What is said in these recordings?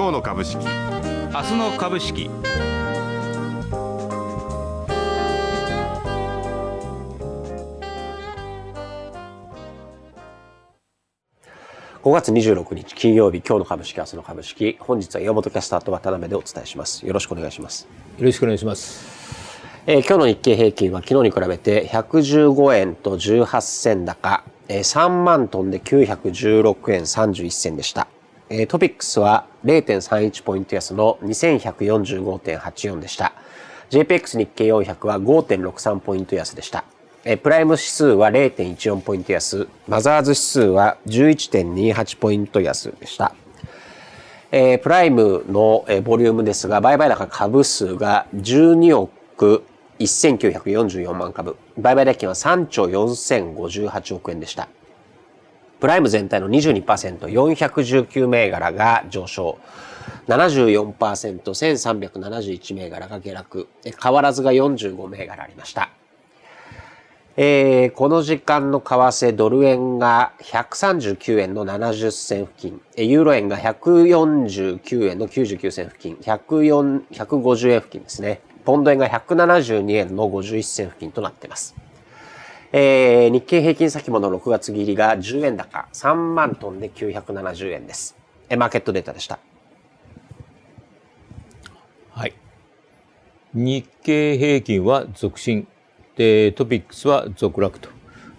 今日の株式。明日の株式。5月26日金曜日今日の株式明日の株式。本日は岩本キャスターと渡辺でお伝えします。よろしくお願いします。よろしくお願いします。えー、今日の日経平均は昨日に比べて115円と18銭高、えー、3万トンで916円31銭でした。えー、トピックスは0.31ポイント安の2145.84でした。JPX 日経400は5.63ポイント安でした。えー、プライム指数は0.14ポイント安、マザーズ指数は11.28ポイント安でした。えー、プライムの、えー、ボリュームですが、売買高株数が12億1944万株。売買代金は3兆4058億円でした。プライム全体の22%、419銘柄が上昇。74%、1371銘柄が下落。変わらずが45銘柄ありました。えー、この時間の為替ドル円が139円の70銭付近、ユーロ円が149円の99銭付近、104 150円付近ですね。ポンド円が172円の51銭付近となっています。えー、日経平均先物6月切りが10円高、3万トンで970円です。えマーケットデータでした。はい。日経平均は続伸、で、トピックスは続落と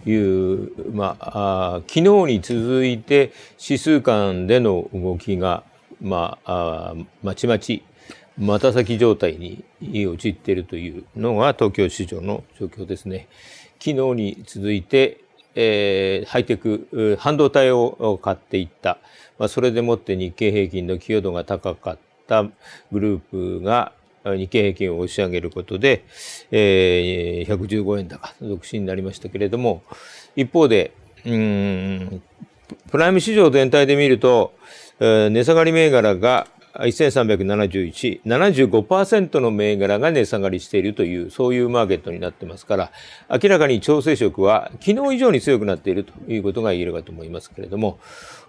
いう、まあ、あ昨日に続いて指数間での動きが、まあ、あまちまちまた先状態に陥っているというのが東京市場の状況ですね。昨日に続いて、えー、ハイテク、半導体を買っていった。まあ、それでもって日経平均の寄与度が高かったグループが日経平均を押し上げることで、えー、115円高、続伸になりましたけれども、一方で、うん、プライム市場全体で見ると、値下がり銘柄が1371、75%の銘柄が値下がりしているという、そういうマーケットになってますから、明らかに調整色は昨日以上に強くなっているということが言えるかと思いますけれども、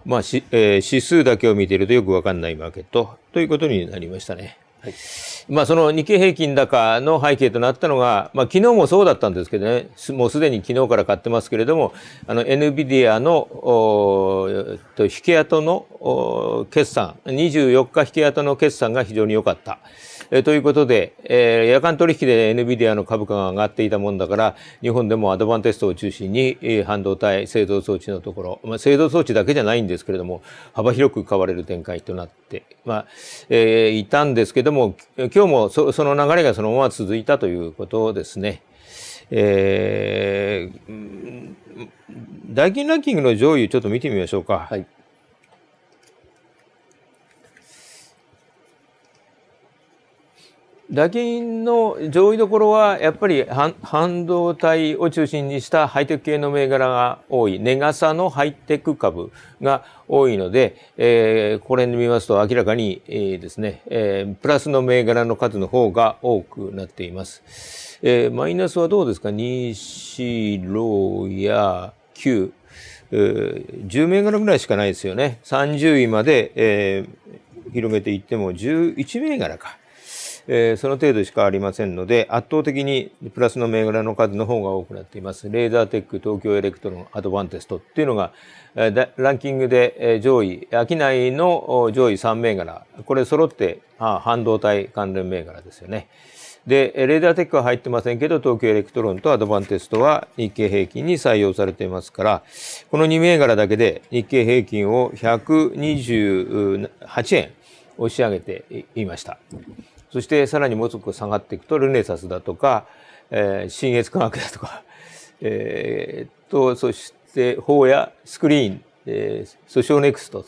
まあ、えー、指数だけを見ているとよくわかんないマーケットということになりましたね。はい、まあその日経平均高の背景となったのが、まあ昨日もそうだったんですけどね、もうすでに昨日から買ってますけれども、あの NVIDIA のと引け跡の決算、24日引け跡の決算が非常に良かった。えということで、えー、夜間取引で NVIDIA の株価が上がっていたもんだから、日本でもアドバンテストを中心に、えー、半導体製造装置のところ、まあ、製造装置だけじゃないんですけれども、幅広く買われる展開となって、まあ、えー、いたんですけども、今日もそその流れがそのまま続いたということですね。えー、ダイキンランキングの上位ちょっと見てみましょうか。はい打金の上位どころはやっぱり半導体を中心にしたハイテク系の銘柄が多い、ネガサのハイテク株が多いので、えー、これで見ますと明らかに、えー、ですね、えー、プラスの銘柄の数の方が多くなっています。えー、マイナスはどうですか ?2、4、6や9、えー、10銘柄ぐらいしかないですよね。30位まで、えー、広げていっても11銘柄か。えー、その程度しかありませんので、圧倒的にプラスの銘柄の数の方が多くなっています。レーザーテック、東京エレクトロン、アドバンテストっていうのが、えー、ランキングで、上位、商いの上位3銘柄、これ揃って、あ半導体関連銘柄ですよね。で、レーザーテックは入ってませんけど、東京エレクトロンとアドバンテストは日経平均に採用されていますから、この2銘柄だけで日経平均を128円押し上げていました。そしてさらにもうちょっと下がっていくとルネサスだとか、えー、信越化学だとか、えー、とそして HOYA スクリーン、えー、ソシオネクスト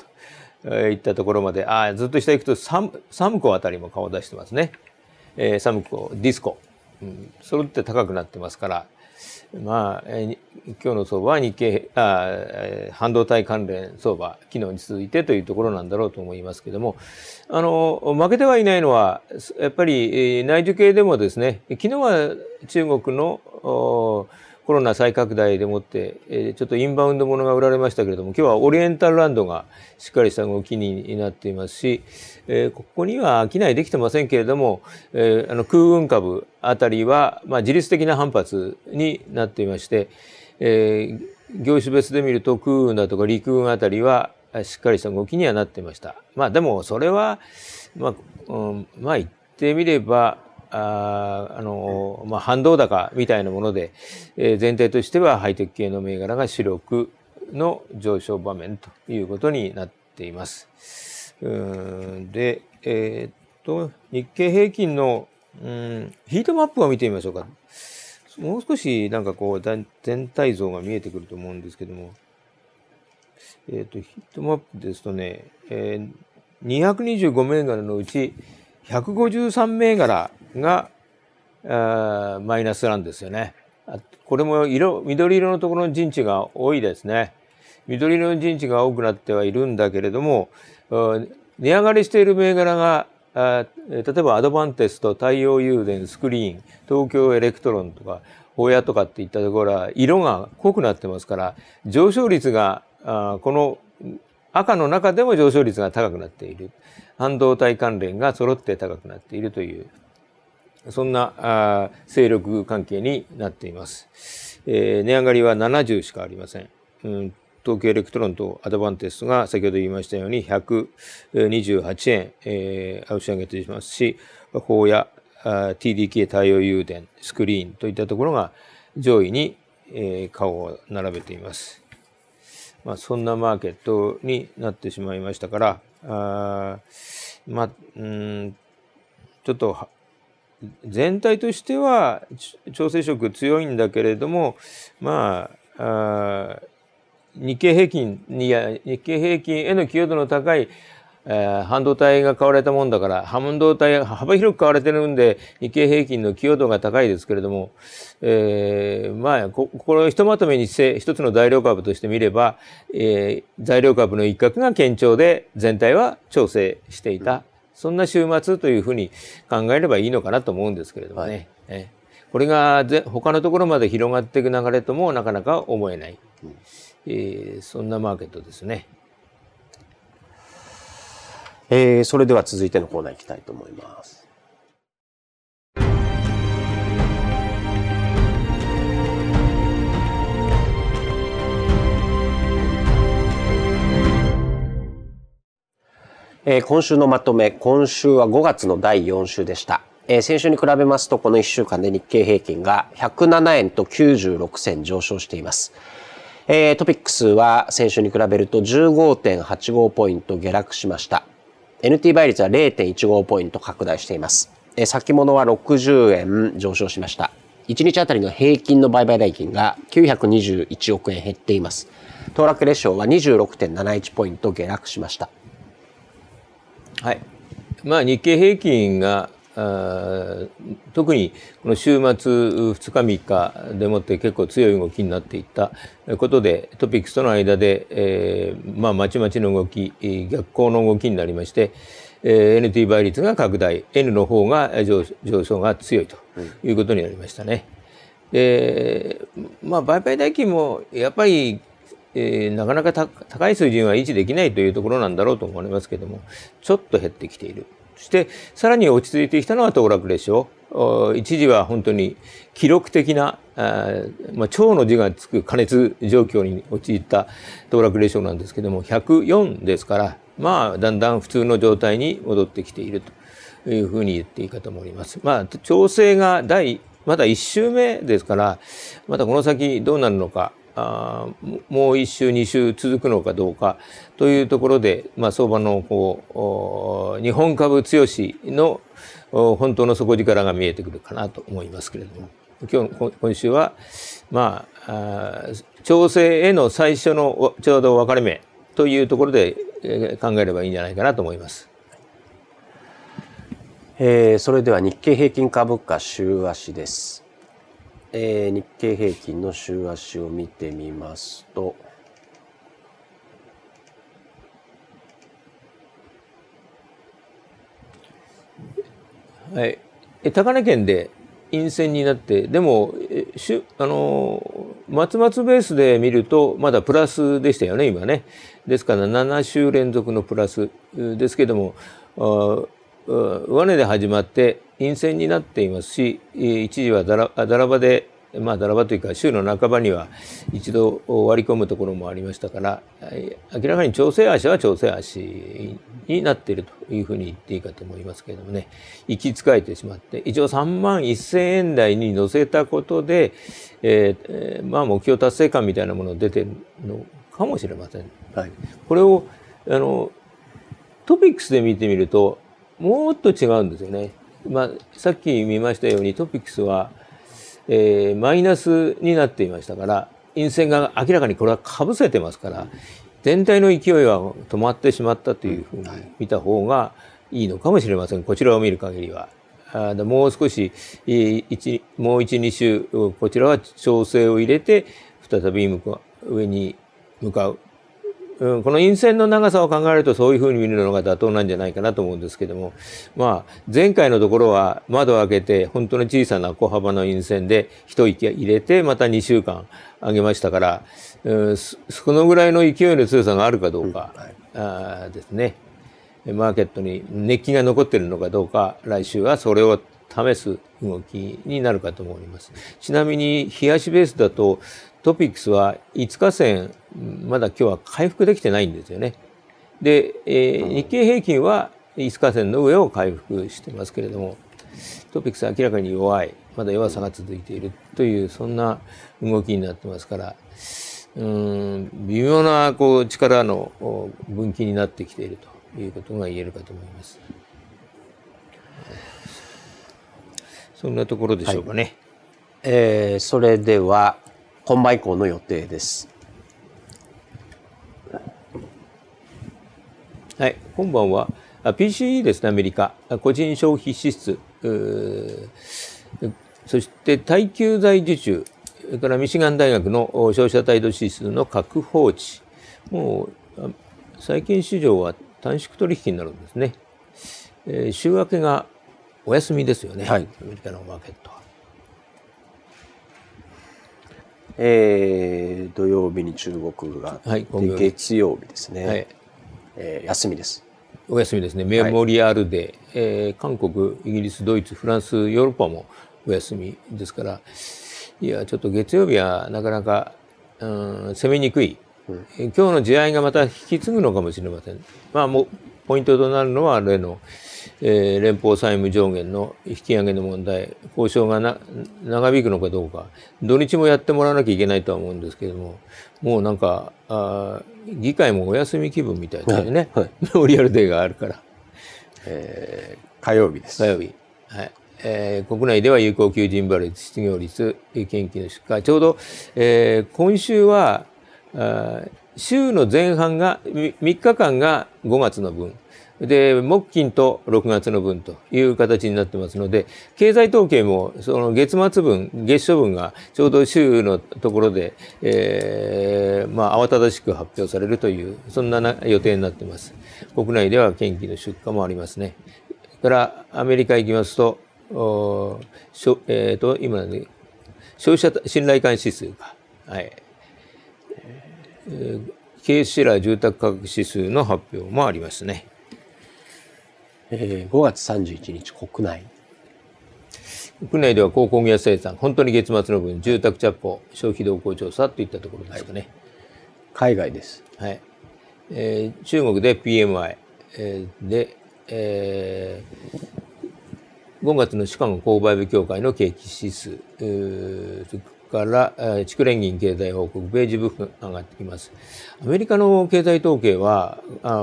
といったところまであずっと下行くとサムサムコあたりも顔を出してますね、えー、サムコディスコ、うん、それって高くなってますからまあ、えー、今日の相場は日経あ、えー、半導体関連相場、昨日に続いてというところなんだろうと思いますけども、あの、負けてはいないのは、やっぱり、えー、内需系でもですね、昨日は中国のコロナ再拡大でもって、え、ちょっとインバウンドものが売られましたけれども、今日はオリエンタルランドがしっかりした動きになっていますし、え、ここには商いできてませんけれども、え、あの空運株あたりは、まあ、自律的な反発になっていまして、え、業種別で見ると空運だとか陸運あたりはしっかりした動きにはなっていました。まあでもそれは、まあ、うん、まあ言ってみれば、ああの、まあ、反動高みたいなもので、えー、全体としてはハイテク系の銘柄が主力の上昇場面ということになっています。うんで、えー、っと、日経平均の、うん、ヒートマップを見てみましょうか。もう少しなんかこう全体像が見えてくると思うんですけども、えっ、と、ヒートマップですとね、えー、225銘柄のうち153銘柄がマイナスなんですよね。これも色、緑色のところの陣地が多いですね。緑色の陣地が多くなってはいるんだけれども、値上がりしている銘柄が、例えばアドバンテスト、太陽誘電、スクリーン、東京エレクトロンとか、 HOYA とかっていったところは色が濃くなってますから、上昇率が、この赤の中でも上昇率が高くなっている。半導体関連が揃って高くなっているというそんなあ勢力関係になっています。えー、値上がりは70しかありません。うん、東京エレクトロンとアドバンテストが先ほど言いましたように128円、えー、押し上げていますし、 HOYA TDK 太陽誘電、スクリーンといったところが上位に、えー、顔を並べています。まあ、そんなマーケットになってしまいましたから、あまあ、うんちょっと全体としては調整色強いんだけれどもまあ日経平均にや日経平均への寄与度の高い、えー、半導体が買われたもんだから半導体が幅広く買われてるんで日経平均の寄与度が高いですけれども、えー、まあここれをひとまとめにして一つの材料株として見れば、えー、材料株の一角が堅調で全体は調整していた。そんな週末というふうに考えればいいのかなと思うんですけれどもね。はい、これが他のところまで広がっていく流れともなかなか思えない、うん、えー、そんなマーケットですね。えー、それでは続いてのコーナー行きたいと思います。えー、今週のまとめ、今週は5月の第4週でした。えー、先週に比べますと、この1週間で日経平均が107円と96銭上昇しています。えー、トピックスは先週に比べると15.85ポイント下落しました。NT 倍率は0.15ポイント拡大しています。え、先物は60円上昇しました。1日あたりの平均の売買代金が921億円減っています。騰落レシオは26.71ポイント下落しました。はい。まあ日経平均があ特にこの週末2日3日でもって結構強い動きになっていったことでトピックスとの間で、えー、まあまちまちの動き逆行の動きになりまして、えー、NT 倍率が拡大 N の方が上昇が強いということになりましたね。でまあ売買代金もやっぱりえー、なかなか高い水準は維持できないというところなんだろうと思われますけれども、ちょっと減ってきている。そして、さらに落ち着いてきたのは騰落レシオ。一時は本当に記録的な、あまあ、超の字がつく加熱状況に陥った騰落レシオなんですけども、104ですから、まあ、だんだん普通の状態に戻ってきているというふうに言っていいかと思います。まあ、調整が第、まだ1週目ですから、またこの先どうなるのか、あもう一週二週続くのかどうかというところで、まあ、相場のこう日本株強しの本当の底力が見えてくるかなと思いますけれども今日今週はまあ調整への最初のちょうど分かれ目というところで考えればいいんじゃないかなと思います。えー、それでは日経平均株価週足です。えー、日経平均の週足を見てみますと、はい、え高値圏で陰線になってでもしゅあの松々ベースで見ると、まだプラスでしたよね、今ね。ですから7週連続のプラスですけども、上値で始まって陰線になっていますし、一時はだらだらばでまあ、だらばというか週の半ばには一度割り込むところもありましたから明らかに調整足は調整足になっているというふうに言っていいかと思いますけれどもね行き使えてしまって一応3万1,000円台に乗せたことで、えー、まあ目標達成感みたいなもの出てるのかもしれません。はい、これをあのトピックスで見てみるともっと違うんですよね。まあ、さっき見ましたようにトピックスはえー、マイナスになっていましたから陰線が明らかにこれはかぶせてますから全体の勢いは止まってしまったというふうに見た方がいいのかもしれません。こちらを見る限りは。あもう少し1もう12週こちらは調整を入れて再び向か上に向かううん、この陰線の長さを考えるとそういうふうに見るのが妥当なんじゃないかなと思うんですけども、まあ、前回のところは窓を開けて本当に小さな小幅の陰線で一息入れてまた2週間上げましたから、うん、そのぐらいの勢いの強さがあるかどうか、うんはい、あですね。マーケットに熱気が残っているのかどうか、来週はそれを試す動きになるかと思います。ちなみに、冷やしベースだと、トピックスは5日線、まだ今日は回復できてないんですよね。で、えー、日経平均は5日線の上を回復してますけれども、トピックスは明らかに弱い、まだ弱さが続いているという、そんな動きになってますから、うん、微妙なこう力の分岐になってきているということが言えるかと思います。そんなところでしょうかね。はい、えー、それでは、今晩以降の予定です。はい、今晩は PCE ですね、アメリカ。個人消費支出。そして耐久財受注。それからミシガン大学の消費者態度指数の確保値。もう、最近市場は短縮取引になるんですね。えー、週明けがお休みですよね、はい、アメリカのマーケットは。えー、土曜日に中国が、はい、で月曜日ですね、はい、えー、休みです。お休みですね。メモリアルデー、はい、えー、韓国、イギリス、ドイツ、フランス、ヨーロッパもお休みですから、いや、ちょっと月曜日はなかなか、うん、攻めにくい。うん、今日の試合がまた引き継ぐのかもしれません。まあ、もう、ポイントとなるのは、例の、えー、連邦債務上限の引き上げの問題、交渉がな長引くのかどうか、土日もやってもらわなきゃいけないとは思うんですけれども、もうなんか、あ議会もお休み気分みたいですよね、はい、はい、リアルデーがあるから。えー、火曜日です。火曜日。はい。えー、国内では有効求人倍率、失業率、研究の出荷。ちょうど、えー、今週は、あ週の前半が、3日間が5月の分。で、木金と6月の分という形になってますので、経済統計もその月末分、月初分がちょうど週のところで、えー、まあ、慌ただしく発表されるという、そんな予定になってます。国内では研究の出荷もありますね。からアメリカ行きますと、おしょえっ、ー、と、今ね、消費者信頼感指数が、はい。えー、ケースシラー住宅価格指数の発表もありますね。えー、5月31日国内。国内では鉱工業生産、本当に月末の分、住宅着工、消費動向調査といったところですかね。はい、海外です。はい。えー、中国で PMI、えー、で、えー、5月のシカゴ購買部協会の景気指数、から地区連銀経済報告ページ部分上がってきます。アメリカの経済統計は、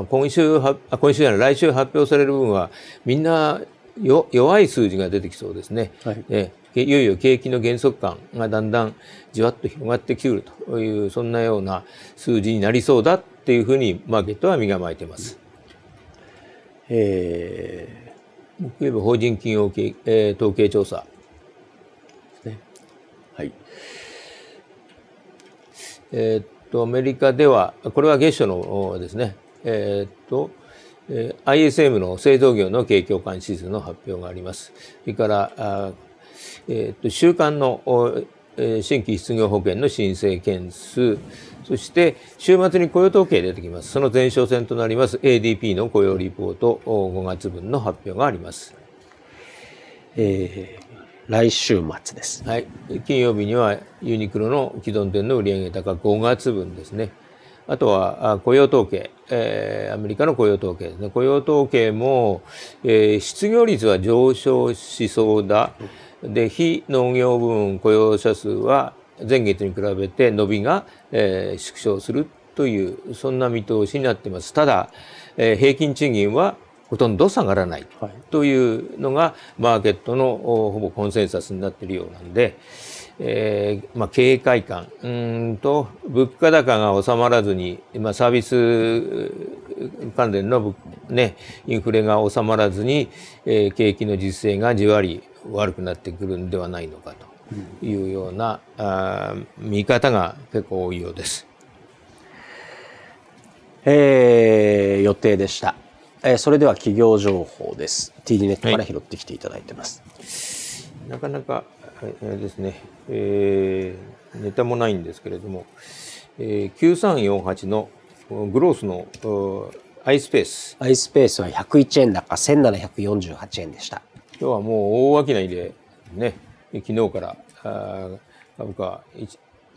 今週は、今週じゃない、来週発表される分は、みんなよ弱い数字が出てきそうですね。はい、えいよいよ景気の減速感がだんだんじわっと広がってきるという、そんなような数字になりそうだっていうふうにマーケットは身構えています。えー、法人企業系、えー、統計調査。はい。えー、っと、アメリカでは、これは月初のですね、えー、っと、えー、ISM の製造業の景況感指数の発表があります。それから、あえー、っと、週間のえー、新規失業保険の申請件数、そして週末に雇用統計出てきます。その前哨戦となります ADP の雇用リポート5月分の発表があります。えー、来週末です。はい。金曜日にはユニクロの既存店の売上高5月分ですね。あとは雇用統計、えー、アメリカの雇用統計ですね。雇用統計も、えー、失業率は上昇しそうだ。で、非農業部門雇用者数は前月に比べて伸びが、えー、縮小するという、そんな見通しになっています。ただ、えー、平均賃金はほとんど下がらないというのが、マーケットのほぼコンセンサスになっているようなんで、えー、まあ、警戒感うんと物価高が収まらずに、まあ、サービス関連の、ね、インフレが収まらずに、えー、景気の実勢がじわり悪くなってくるんではないのかというような、うん、あ見方が結構多いようです。えー、予定でした。えー、それでは企業情報です。TD ネットから拾ってきていただいてます。はい、なかなか、えー、ですね、えー、ネタもないんですけれども、えー、9348のグロースのアイスペース。アイスペースは101円高、1748円でした。今日はもう大商いで、ね、昨日からあ株価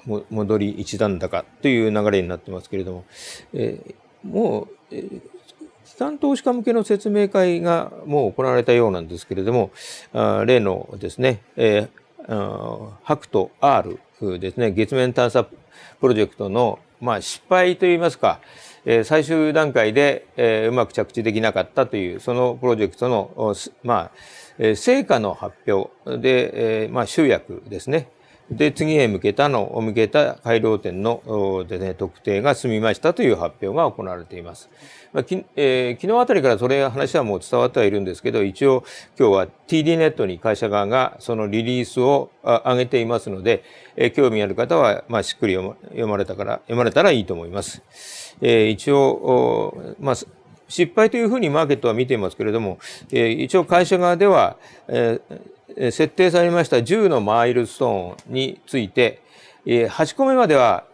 戻り一段高という流れになってますけれども、えー、もう、えー機関投資家向けの説明会がもう行われたようなんですけれども、あ例のですね、えー、ハクト R ですね、月面探査プロジェクトの、まあ、失敗といいますか、えー、最終段階で、えー、うまく着地できなかったという、そのプロジェクトの、まあ、えー、成果の発表で、えー、まあ、集約ですね。で、次へ向けたの、向けた改良点ので、ね、特定が済みましたという発表が行われています。まあきえー、昨日あたりからそれ話はもう伝わってはいるんですけど、一応今日は TD ネットに会社側がそのリリースを上げていますので、えー、興味ある方は、まあ、しっくり読まれたから、読まれたらいいと思います。えー、一応、まあ、失敗というふうにマーケットは見ていますけれども、えー、一応会社側では、えー設定されました10のマイルストーンについて、8個目までは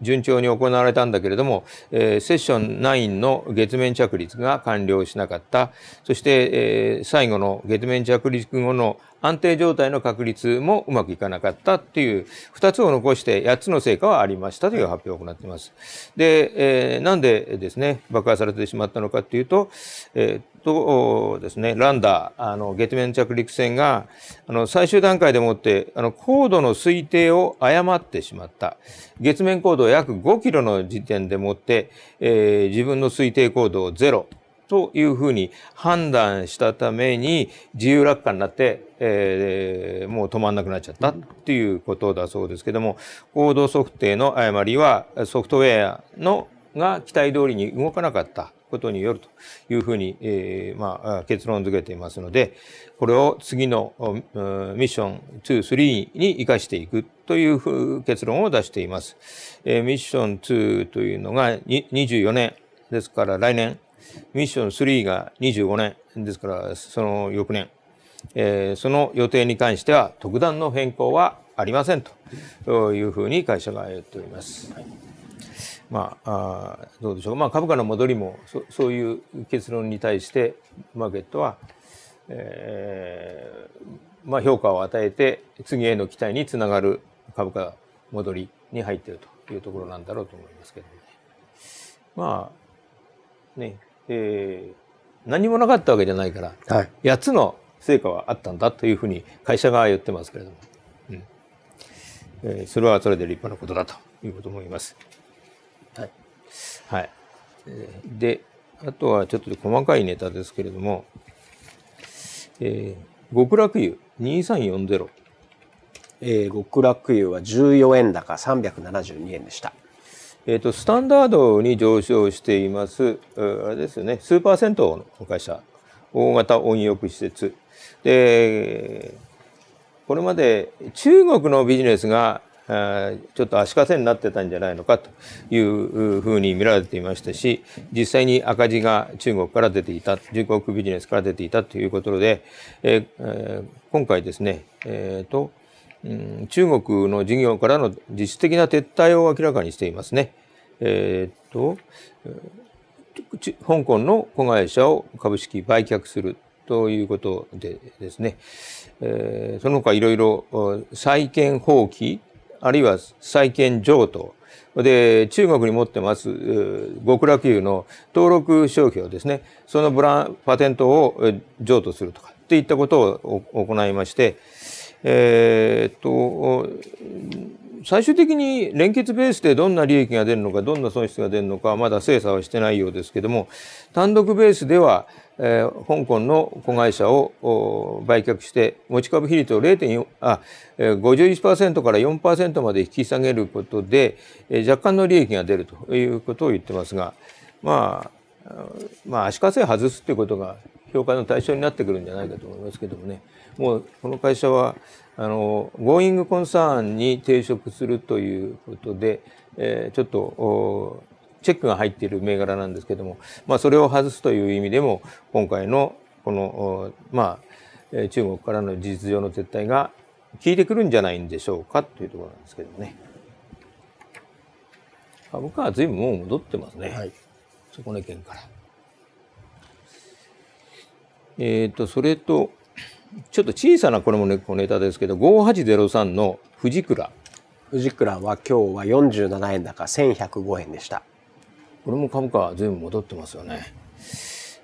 順調に行われたんだけれども、セッション9の月面着陸が完了しなかった。そして、最後の月面着陸後の安定状態の確率もうまくいかなかったっていう、2つを残して8つの成果はありましたという発表を行っています。で、えー、なんでですね、爆破されてしまったのかっていうと、えー、とですね、ランダー、あの、月面着陸船が、あの、最終段階でもって、あの、高度の推定を誤ってしまった。月面高度約5キロの時点でもって、えー、自分の推定高度をゼロ。というふうに判断したために自由落下になって、えー、もう止まんなくなっちゃったっていうことだそうですけども、高度測定の誤りはソフトウェアのが期待通りに動かなかったことによるというふうに、えー、まあ、結論付けていますので、これを次のミッション2、3に活かしていくという結論を出しています。えー、ミッション2というのが24年。ですから来年。ミッション3が25年。ですから、その翌年、えー、その予定に関しては特段の変更はありませんというふうに会社が言っております。はい、まああ、どうでしょう。まあ、株価の戻りもそそういう結論に対してマーケットは、えー、まあ、評価を与えて次への期待につながる株価戻りに入っているというところなんだろうと思いますけどね。まあ、ね、えー、何もなかったわけじゃないから、はい、8つの成果はあったんだというふうに会社側は言ってますけれども、うんえー、それはそれで立派なことだということ思います。はい。はい。で、あとはちょっと細かいネタですけれども、えー、極楽湯2340。えー、極楽湯は14円高372円でした。えーと、スタンダードに上昇しています、あれですよね、スーパー銭湯の会社、大型温浴施設。で、これまで中国のビジネスがちょっと足かせになってたんじゃないのかというふうに見られていましたし、実際に赤字が中国から出ていた、中国ビジネスから出ていたということで、えー、今回ですね、えーとうん、中国の事業からの実質的な撤退を明らかにしていますね。えー、っと、香港の子会社を株式売却するということでですね、えー、その他いろいろ債権放棄、あるいは債権譲渡、で、中国に持ってます極楽湯の登録商標ですね、そのブラン、パテントを譲渡するとか、っていったことを行いまして、えー、っと、最終的に連結ベースでどんな利益が出るのか、どんな損失が出るのか、まだ精査はしてないようですけども、単独ベースでは、えー、香港の子会社を売却して持ち株比率を0.4あ、えー、51%から4%まで引き下げることで、えー、若干の利益が出るということを言ってますがまあまあ足かせ外すということが評価の対象になってくるんじゃないかと思いますけどもね。もうこの会社はあのゴーイングコンサーンに抵触するということで、えー、ちょっとチェックが入っている銘柄なんですけども、まあ、それを外すという意味でも今回のこの、まあ、中国からの事実上の撤退が効いてくるんじゃないんでしょうかというところなんですけどね。株価は随分もう戻ってますね。はい、底値圏から。えっ、ー、と、それと、ちょっと小さなこれもね、ネタですけど、5803の富士倉。富士倉は今日は47円高1105円でした。これも株価は随分戻ってますよね。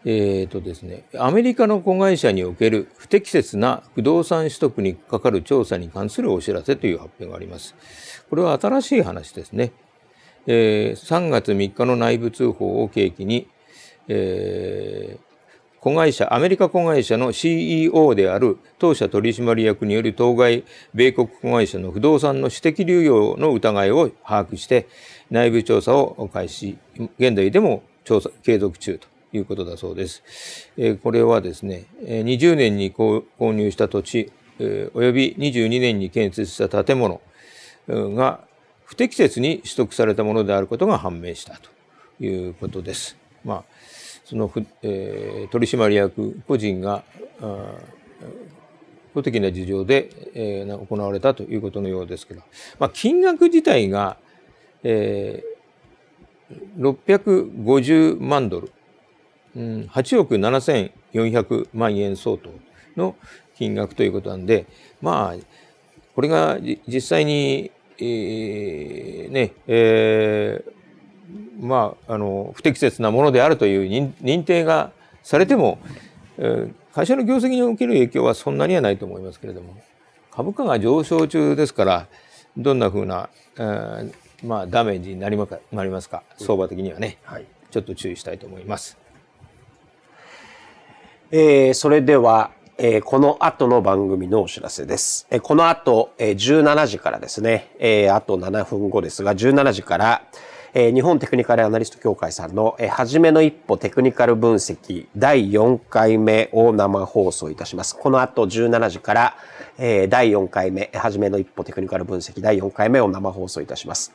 えーとですね、アメリカの子会社における不適切な不動産取得にかかる調査に関するお知らせという発表があります。これは新しい話ですね。えー、3月3日の内部通報を契機に、えー、子会社、アメリカ子会社の CEO である当社取締役による当該米国子会社の不動産の私的流用の疑いを把握して、内部調査を開始、現在でも調査、継続中ということだそうです。これはですね、20年に購入した土地、および22年に建設した建物が不適切に取得されたものであることが判明したということです。まあ、その、えー、取締役個人が公的な事情で、えー、行われたということのようですけど、まあ、金額自体がえー、650万ドル、うん、8億7400万円相当の金額ということなんで、まあ、これが実際に、えー、ね、えー、まあ、あの、不適切なものであるという認定がされても、えー、会社の業績における影響はそんなにはないと思いますけれども、株価が上昇中ですから、どんなふうな、えー、まあ、ダメージになりますかなりますか相場的にはね、はい、ちょっと注意したいと思います。えー、それでは、えー、この後の番組のお知らせです。えー、この後、えー、17時からですね、えー、あと7分後ですが、17時から、えー、日本テクニカルアナリスト協会さんの、えー、初めの一歩テクニカル分析第4回目を生放送いたします。この後17時から、えー、第4回目、初めの一歩テクニカル分析第4回目を生放送いたします。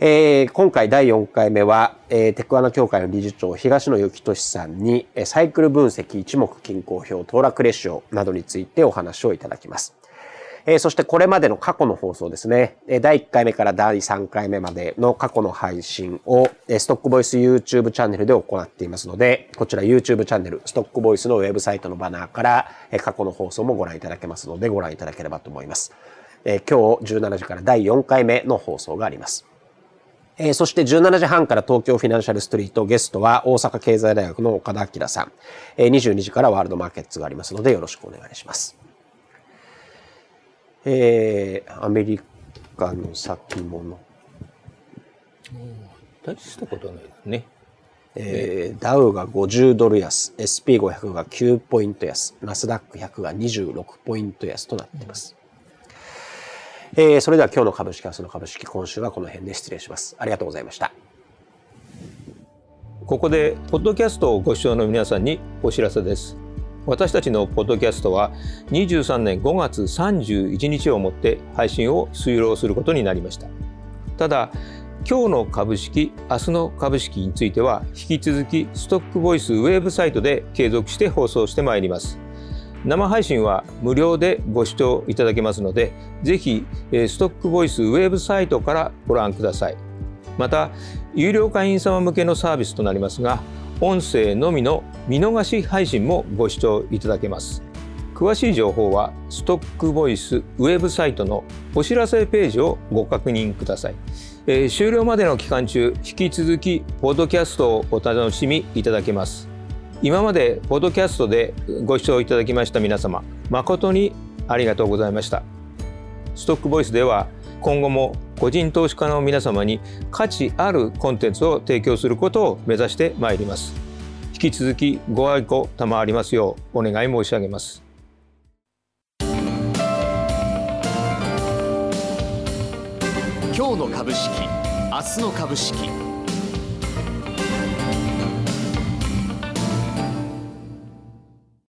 えー、今回第4回目は、えー、テクアナ協会の理事長東野幸俊さんに、えサイクル分析一目均衡表、騰落レシオなどについてお話をいただきます。えー、そしてこれまでの過去の放送ですね、え第1回目から第3回目までの過去の配信を、えストックボイス YouTube チャンネルで行っていますので、こちら YouTube チャンネル、ストックボイスのウェブサイトのバナーから、え過去の放送もご覧いただけますので、ご覧いただければと思います。え今日17時から第4回目の放送があります。えー、そして17時半から東京フィナンシャルストリートゲストは大阪経済大学の岡田明さん。えー、22時からワールドマーケッツがありますのでよろしくお願いします。えー、アメリカの先物。大したことないですね。えー、ダウが50ドル安、SP500 が9ポイント安、ナスダック100が26ポイント安となっています。えー、それでは今日の株式はその株式今週はこの辺で失礼します。ありがとうございました。ここでポッドキャストをご視聴の皆さんにお知らせです。私たちのポッドキャストは23年5月31日をもって配信を終了することになりました。ただ今日の株式、明日の株式については引き続きストックボイスウェブサイトで継続して放送してまいります。生配信は無料でご視聴いただけますのでぜひストックボイスウェブサイトからご覧くださいまた有料会員様向けのサービスとなりますが音声のみの見逃し配信もご視聴いただけます。詳しい情報はストックボイスウェブサイトのお知らせページをご確認ください、えー、終了までの期間中引き続きポッドキャストをお楽しみいただけます。今までポッドキャストでご視聴いただきました皆様誠にありがとうございました。ストックボイスでは今後も個人投資家の皆様に価値あるコンテンツを提供することを目指してまいります。引き続きご愛顧賜りますようお願い申し上げます。今日の株式明日の株式。